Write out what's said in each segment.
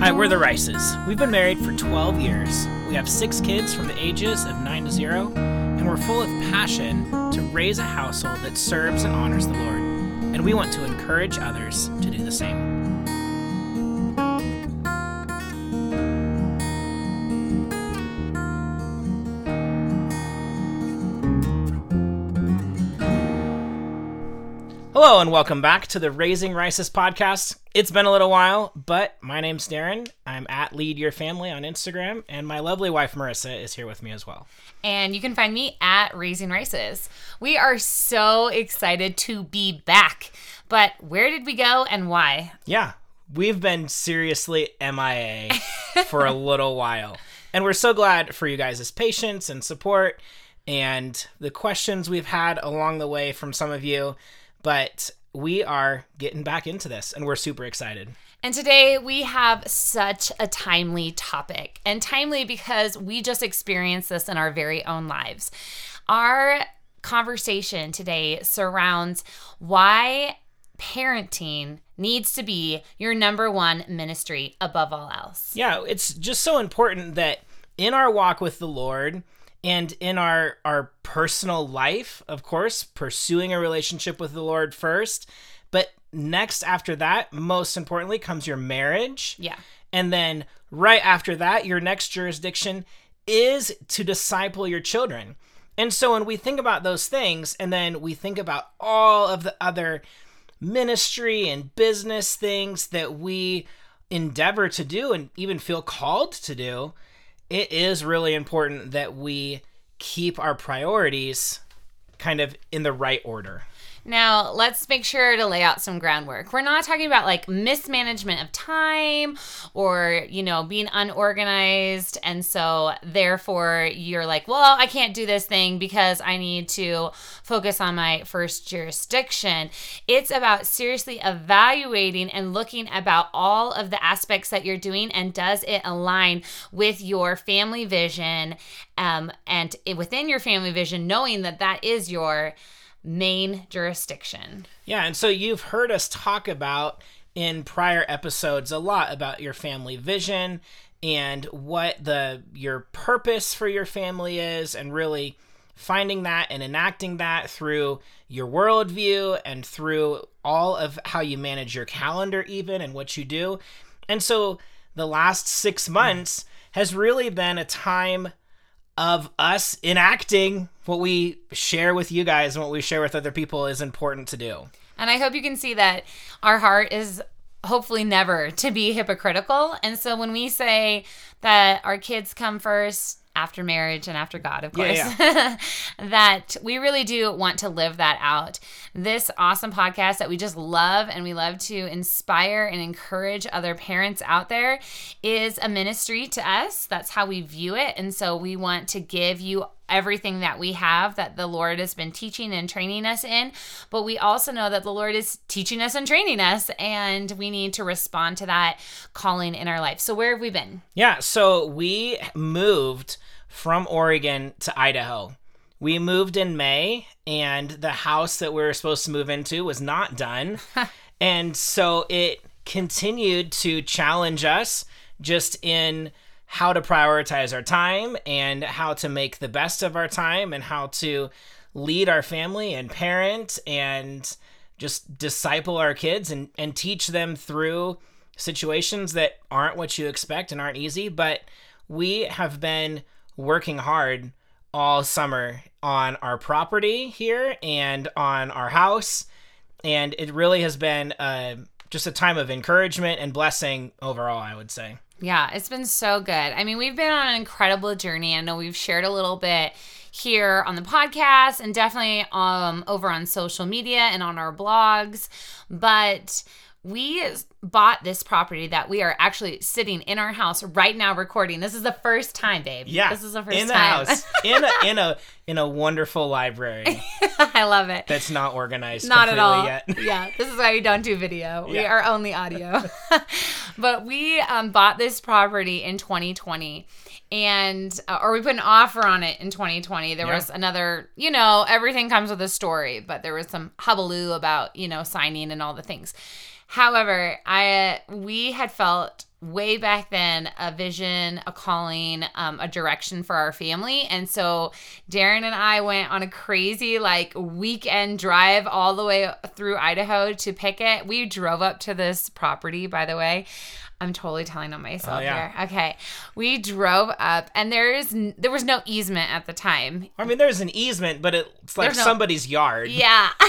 Hi, we're the Rices. We've been married for 12 years. We have six kids from the ages of 9 to 0, and we're full of passion to raise a household that serves and honors the Lord. And we want to encourage others to do the same. Hello and welcome back to the Raising Rices podcast. It's been a little while, but my name's Darren. I'm at Lead Your Family on Instagram, and my lovely wife Marissa is here with me as well. And you can find me at Raising Rices. We are so excited to be back. But where did we go and why? Yeah, we've been seriously MIA for a little while. And we're so glad for you guys' patience and support and the questions we've had along the way from some of you. But we are getting back into this and we're super excited. And today we have such a timely topic, and timely because we just experienced this in our very own lives. Our conversation today surrounds why parenting needs to be your number one ministry above all else. Yeah, it's just so important that in our walk with the Lord, and in our our personal life of course pursuing a relationship with the lord first but next after that most importantly comes your marriage Yeah. and then right after that your next jurisdiction is to disciple your children and so when we think about those things and then we think about all of the other ministry and business things that we endeavor to do and even feel called to do it is really important that we keep our priorities kind of in the right order. Now, let's make sure to lay out some groundwork. We're not talking about like mismanagement of time or, you know, being unorganized. And so, therefore, you're like, well, I can't do this thing because I need to focus on my first jurisdiction. It's about seriously evaluating and looking about all of the aspects that you're doing and does it align with your family vision um, and within your family vision, knowing that that is your main jurisdiction. Yeah, and so you've heard us talk about in prior episodes a lot about your family vision and what the your purpose for your family is and really finding that and enacting that through your worldview and through all of how you manage your calendar even and what you do. And so the last 6 months has really been a time of us enacting what we share with you guys and what we share with other people is important to do. And I hope you can see that our heart is hopefully never to be hypocritical. And so when we say that our kids come first, after marriage and after God, of course, Yeah, that we really do want to live that out. This awesome podcast that we just love and we love to inspire and encourage other parents out there is a ministry to us. That's how we view it. And so we want to give you everything that we have that the Lord has been teaching and training us in. But we also know that the Lord is teaching us and training us, and we need to respond to that calling in our life. So, where have we been? Yeah, so we moved from Oregon to Idaho. We moved in May, and the house that we were supposed to move into was not done. and so it continued to challenge us just in how to prioritize our time and how to make the best of our time and how to lead our family and parent and just disciple our kids and, and teach them through situations that aren't what you expect and aren't easy. But we have been working hard all summer on our property here and on our house. And it really has been uh, just a time of encouragement and blessing overall, I would say. Yeah, it's been so good. I mean, we've been on an incredible journey. I know we've shared a little bit here on the podcast and definitely um over on social media and on our blogs, but we bought this property that we are actually sitting in our house right now recording. This is the first time, babe. Yeah, This is the first in the time. house, in a in a in a wonderful library I love it. that's not organized Not at all. yet. yeah, this is why we don't do video. We are only audio. but we um, bought this property in 2020 and uh, or we put an offer on it in 2020 there Yeah. was another you know everything comes with a story but there was some hubbub about you know signing and all the things However, I we had felt way back then a vision, a calling, um, a direction for our family. And so Darren and I went on a crazy like weekend drive all the way through Idaho to pick it. We drove up to this property, by the way. I'm totally telling on myself Oh, yeah. here. Okay. We drove up and there's n- there was no easement at the time. I mean, there's an easement, but it's like no- somebody's yard. Yeah.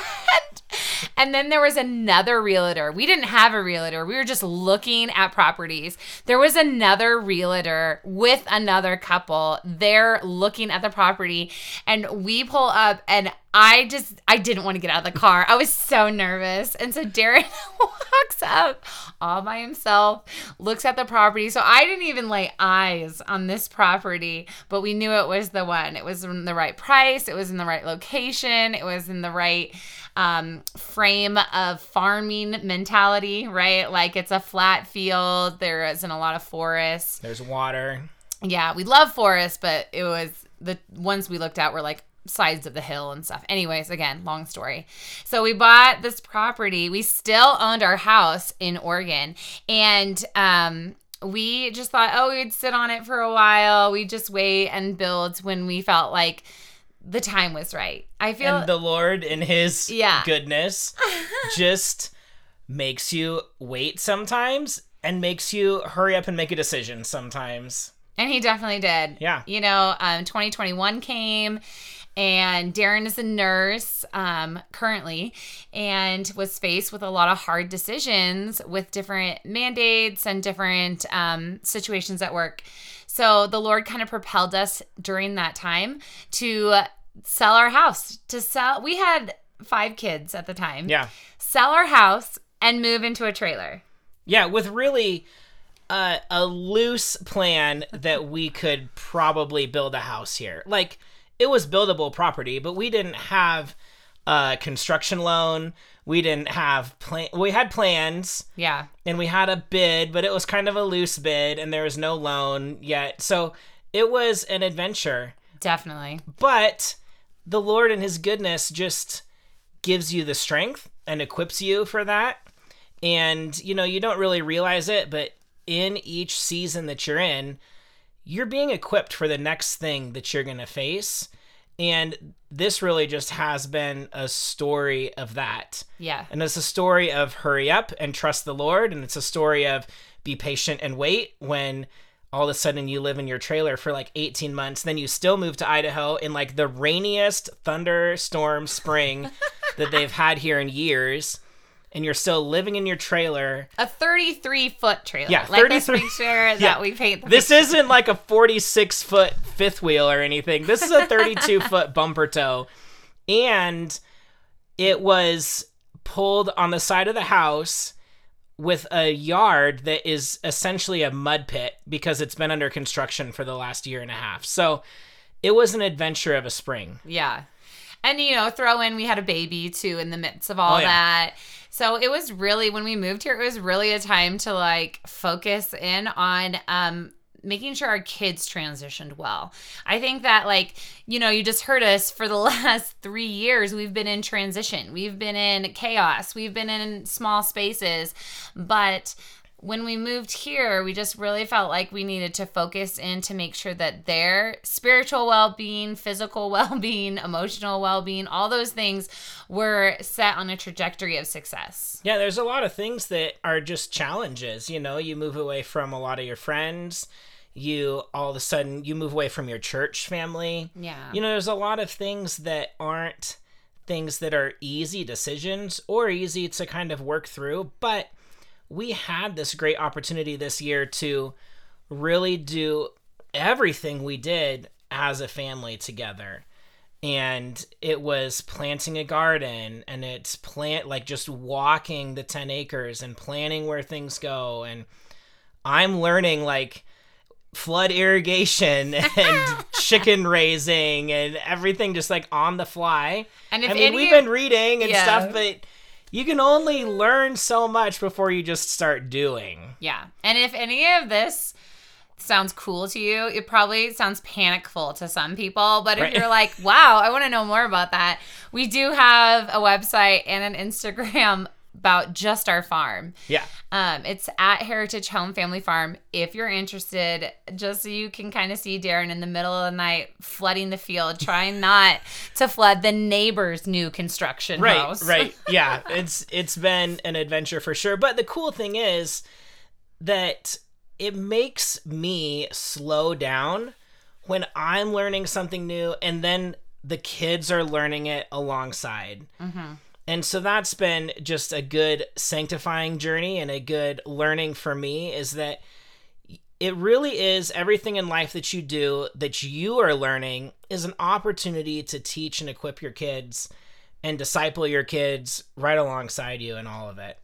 and then there was another realtor. We didn't have a realtor. We were just looking at properties. There was another realtor with another couple They're looking at the property. And we pull up and I just I didn't want to get out of the car. I was so nervous. And so Darren walks up all by himself, looks at the property. So I didn't even lay eyes on this property, but we knew it was the one. It was in the right price, it was in the right location, it was in the right um, frame of farming mentality, right? Like it's a flat field, there isn't a lot of forest. There's water. Yeah, we love forests, but it was the ones we looked at were like sides of the hill and stuff. Anyways, again, long story. So we bought this property. We still owned our house in Oregon and um we just thought, oh, we'd sit on it for a while. We'd just wait and build when we felt like the time was right. I feel and the Lord, in His Yeah. goodness, just makes you wait sometimes and makes you hurry up and make a decision sometimes. And he definitely did. Yeah. You know, um, 2021 came and Darren is a nurse um, currently and was faced with a lot of hard decisions with different mandates and different um, situations at work. So the Lord kind of propelled us during that time to sell our house, to sell. We had five kids at the time. Yeah. Sell our house and move into a trailer. Yeah, with really uh, a loose plan that we could probably build a house here. Like it was buildable property, but we didn't have a construction loan. We didn't have plan. We had plans Yeah. and we had a bid, but it was kind of a loose bid, and there was no loan yet. So it was an adventure. Definitely. But the Lord and His goodness just gives you the strength and equips you for that. And, you know, you don't really realize it, but in each season that you're in, you're being equipped for the next thing that you're going to face. And this really just has been a story of that. Yeah. And it's a story of hurry up and trust the Lord. And it's a story of be patient and wait when all of a sudden you live in your trailer for like 18 months. Then you still move to Idaho in like the rainiest thunderstorm spring that they've had here in years. And you're still living in your trailer. A 33 foot trailer. Yeah, Like, let's 33 make sure that we paint the This isn't like a 46 foot fifth wheel or anything. This is a 32 foot bumper tow. And it was pulled on the side of the house with a yard that is essentially a mud pit because it's been under construction for the last year and a half. So it was an adventure of a spring. Yeah. And you know, throw in we had a baby too in the midst of all Oh, yeah. that. So it was really when we moved here, it was really a time to like focus in on um making sure our kids transitioned well. I think that like, you know, you just heard us for the last 3 years we've been in transition. We've been in chaos. We've been in small spaces, but when we moved here, we just really felt like we needed to focus in to make sure that their spiritual well being, physical well being, emotional well being, all those things were set on a trajectory of success. Yeah, there's a lot of things that are just challenges. You know, you move away from a lot of your friends. You all of a sudden you move away from your church family. Yeah. You know, there's a lot of things that aren't things that are easy decisions or easy to kind of work through, but we had this great opportunity this year to really do everything we did as a family together and it was planting a garden and it's plant like just walking the 10 acres and planning where things go and i'm learning like flood irrigation and chicken raising and everything just like on the fly And if i mean any we've been reading and Yeah. stuff but you can only learn so much before you just start doing Yeah. And if any of this sounds cool to you, it probably sounds panicful to some people. But if Right. you're like, wow, I want to know more about that, we do have a website and an Instagram about just our farm. Yeah. Um, it's at Heritage Home Family Farm. If you're interested, just so you can kind of see Darren in the middle of the night flooding the field, trying not to flood the neighbor's new construction right, house. Right. Yeah. It's it's been an adventure for sure. But the cool thing is that it makes me slow down when I'm learning something new and then the kids are learning it alongside. Mm-hmm. And so that's been just a good sanctifying journey and a good learning for me is that it really is everything in life that you do that you are learning is an opportunity to teach and equip your kids and disciple your kids right alongside you in all of it.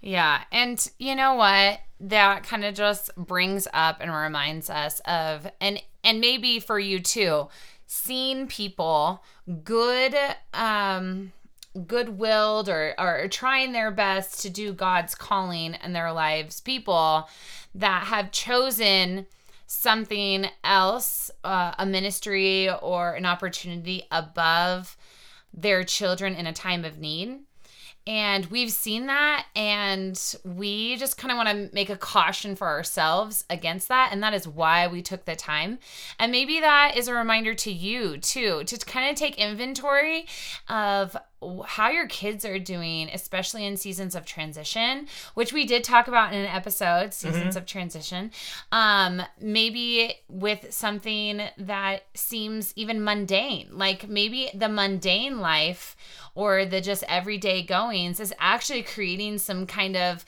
Yeah. And you know what? That kind of just brings up and reminds us of and and maybe for you too, seeing people good um good-willed or, or trying their best to do God's calling in their lives, people that have chosen something else, uh, a ministry or an opportunity above their children in a time of need. And we've seen that, and we just kind of want to make a caution for ourselves against that. And that is why we took the time. And maybe that is a reminder to you, too, to kind of take inventory of how your kids are doing, especially in seasons of transition, which we did talk about in an episode, seasons mm-hmm. of transition. Um, maybe with something that seems even mundane, like maybe the mundane life or the just everyday goings is actually creating some kind of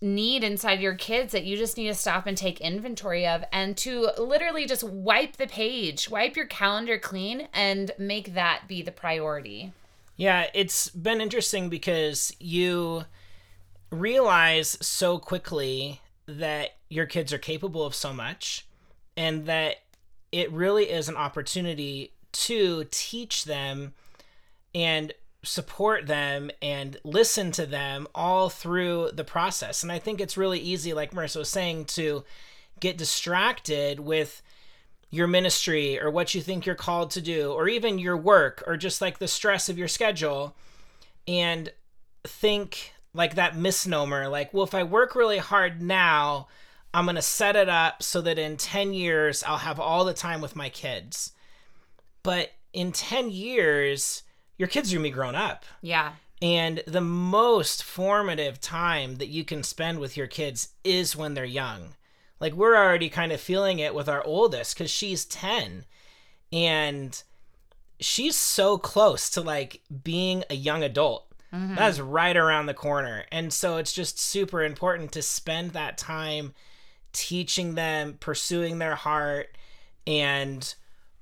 need inside your kids that you just need to stop and take inventory of and to literally just wipe the page, wipe your calendar clean and make that be the priority. Yeah, it's been interesting because you realize so quickly that your kids are capable of so much and that it really is an opportunity to teach them and support them and listen to them all through the process. And I think it's really easy, like Marissa was saying, to get distracted with your ministry or what you think you're called to do, or even your work, or just like the stress of your schedule, and think like that misnomer like, well, if I work really hard now, I'm going to set it up so that in 10 years I'll have all the time with my kids. But in 10 years, your kids are going to be grown up. Yeah. And the most formative time that you can spend with your kids is when they're young. Like we're already kind of feeling it with our oldest cuz she's 10 and she's so close to like being a young adult. Mm-hmm. That's right around the corner. And so it's just super important to spend that time teaching them, pursuing their heart and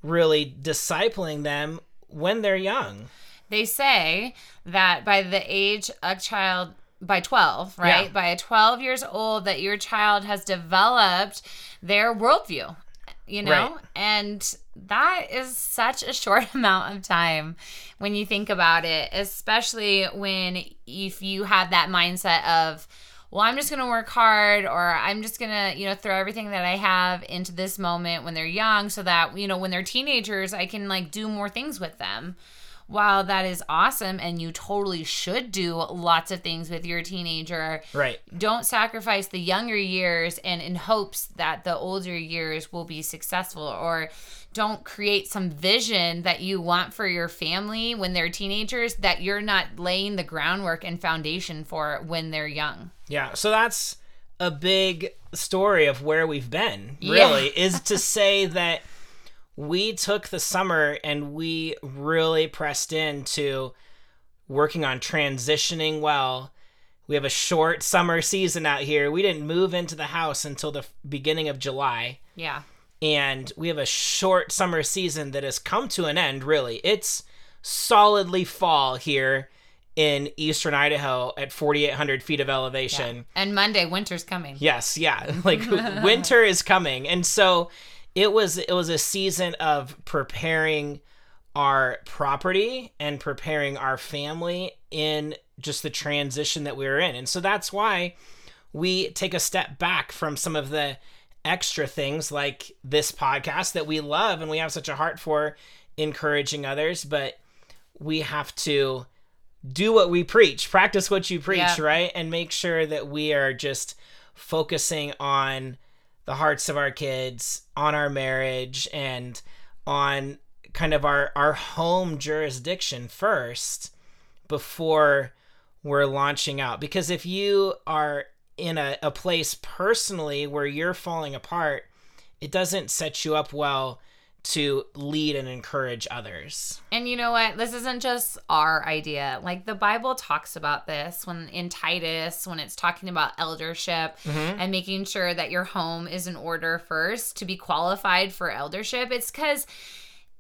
really discipling them when they're young. They say that by the age a child by 12, right? Yeah. By 12 years old, that your child has developed their worldview, you know? Right. And that is such a short amount of time when you think about it, especially when if you have that mindset of, well, I'm just going to work hard or I'm just going to, you know, throw everything that I have into this moment when they're young so that, you know, when they're teenagers, I can like do more things with them while that is awesome and you totally should do lots of things with your teenager, right? Don't sacrifice the younger years and in hopes that the older years will be successful or don't create some vision that you want for your family when they're teenagers that you're not laying the groundwork and foundation for when they're young. Yeah, so that's a big story of where we've been, really, yeah. is to say that we took the summer and we really pressed into working on transitioning well. We have a short summer season out here. We didn't move into the house until the beginning of July. Yeah. And we have a short summer season that has come to an end, really. It's solidly fall here in eastern Idaho at 4,800 feet of elevation. Yeah. And Monday, winter's coming. Yes, yeah. Like winter is coming. And so it was it was a season of preparing our property and preparing our family in just the transition that we were in. And so that's why we take a step back from some of the extra things like this podcast that we love and we have such a heart for encouraging others, but we have to do what we preach, practice what you preach, Yeah. right? And make sure that we are just focusing on the hearts of our kids, on our marriage, and on kind of our, our home jurisdiction first before we're launching out. Because if you are in a, a place personally where you're falling apart, it doesn't set you up well to lead and encourage others. And you know what? This isn't just our idea. Like the Bible talks about this when in Titus, when it's talking about eldership mm-hmm. and making sure that your home is in order first to be qualified for eldership. It's because,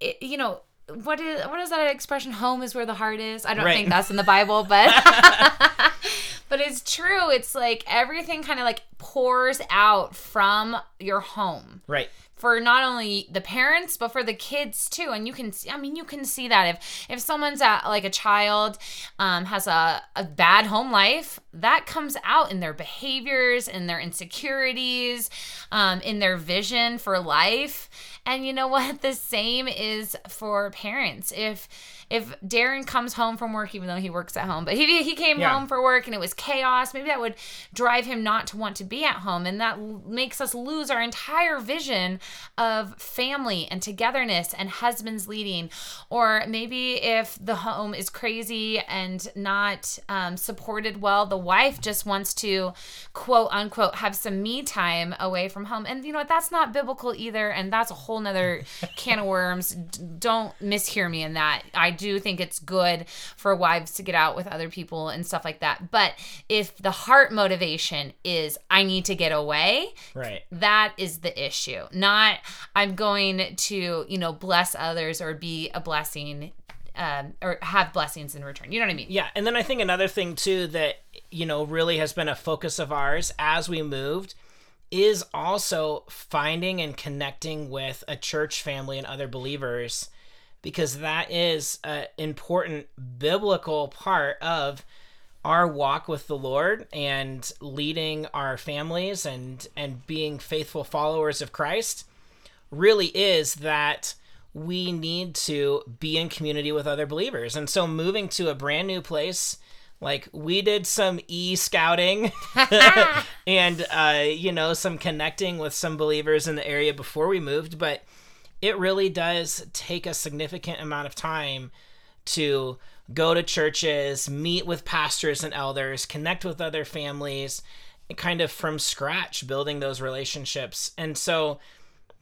it, you know, what is what is that expression? Home is where the heart is. I don't Right. think that's in the Bible, but but it's true. It's like everything kind of like pours out from your home Right. For not only the parents but for the kids too. And you can see i mean you can see that if if someone's at like a child um, has a, a bad home life that comes out in their behaviors in their insecurities um, in their vision for life and you know what the same is for parents if if Darren comes home from work, even though he works at home, but he, he came Yeah. home for work and it was chaos, maybe that would drive him not to want to be at home. And that l- makes us lose our entire vision of family and togetherness and husbands leading. Or maybe if the home is crazy and not um, supported well, the wife just wants to quote unquote have some me time away from home. And you know what? That's not biblical either. And that's a whole nother can of worms. Don't mishear me in that. I do think it's good for wives to get out with other people and stuff like that. But if the heart motivation is, I need to get away, Right. that is the issue. Not, I'm going to, you know, bless others or be a blessing um, or have blessings in return. You know what I mean? Yeah, and then I think another thing too that you know really has been a focus of ours as we moved is also finding and connecting with a church family and other believers because that is an important biblical part of our walk with the Lord and leading our families and and being faithful followers of Christ really is that we need to be in community with other believers. And so moving to a brand new place, like we did some e scouting and, uh, you know, some connecting with some believers in the area before we moved, but it really does take a significant amount of time to go to churches, meet with pastors and elders, connect with other families, kind of from scratch building those relationships. And so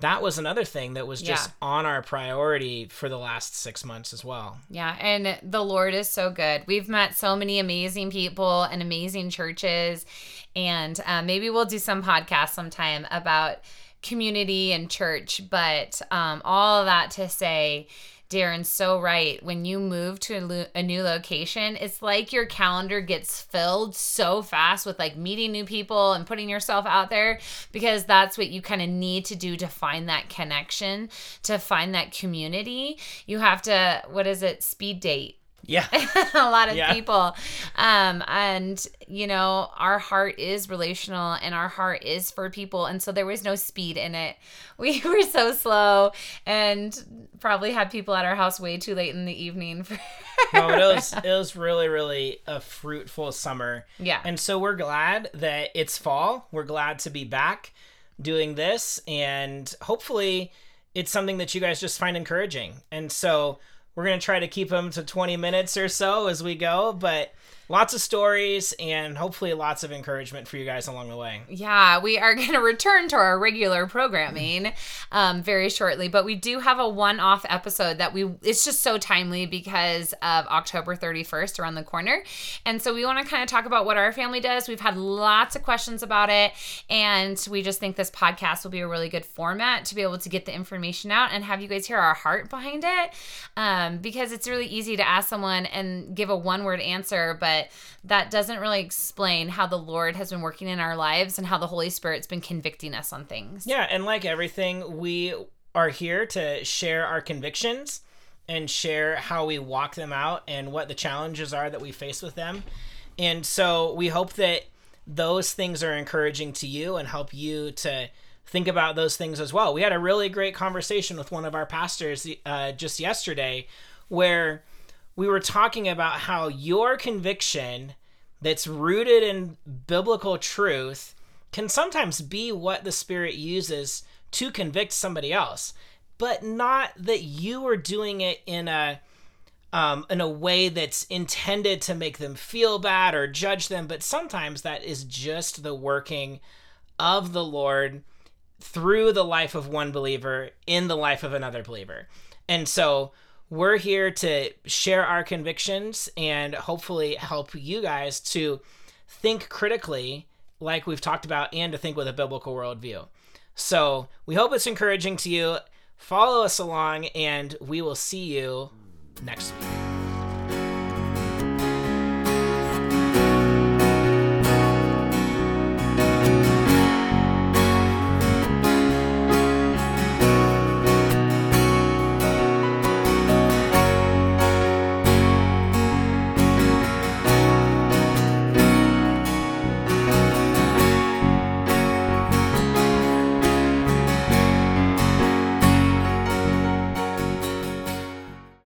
that was another thing that was just Yeah. on our priority for the last six months as well. Yeah, and the Lord is so good. We've met so many amazing people and amazing churches, and uh, maybe we'll do some podcast sometime about community and church. But um, all that to say, Darren's so right. When you move to a, lo- a new location, it's like your calendar gets filled so fast with like meeting new people and putting yourself out there because that's what you kind of need to do to find that connection, to find that community. You have to, what is it, speed date Yeah. a lot of Yeah. people. Um, and you know, our heart is relational and our heart is for people. And so there was no speed in it. We were so slow and probably had people at our house way too late in the evening. For no, it was it was really really a fruitful summer. Yeah. And so we're glad that it's fall. We're glad to be back doing this and hopefully it's something that you guys just find encouraging. And so we're going to try to keep them to 20 minutes or so as we go, but lots of stories and hopefully lots of encouragement for you guys along the way. Yeah, we are going to return to our regular programming um, very shortly, but we do have a one-off episode that we. It's just so timely because of October 31st around the corner, and so we want to kind of talk about what our family does. We've had lots of questions about it, and we just think this podcast will be a really good format to be able to get the information out and have you guys hear our heart behind it, um, because it's really easy to ask someone and give a one-word answer, but that doesn't really explain how the Lord has been working in our lives and how the Holy Spirit's been convicting us on things. Yeah, and like everything, we are here to share our convictions and share how we walk them out and what the challenges are that we face with them. And so we hope that those things are encouraging to you and help you to think about those things as well. We had a really great conversation with one of our pastors uh, just yesterday where we were talking about how your conviction that's rooted in biblical truth can sometimes be what the Spirit uses to convict somebody else, but not that you are doing it in a um, in a way that's intended to make them feel bad or judge them, but sometimes that is just the working of the Lord through the life of one believer in the life of another believer. And so we're here to share our convictions and hopefully help you guys to think critically, like we've talked about, and to think with a biblical worldview. So we hope it's encouraging to you. Follow us along, and we will see you next week.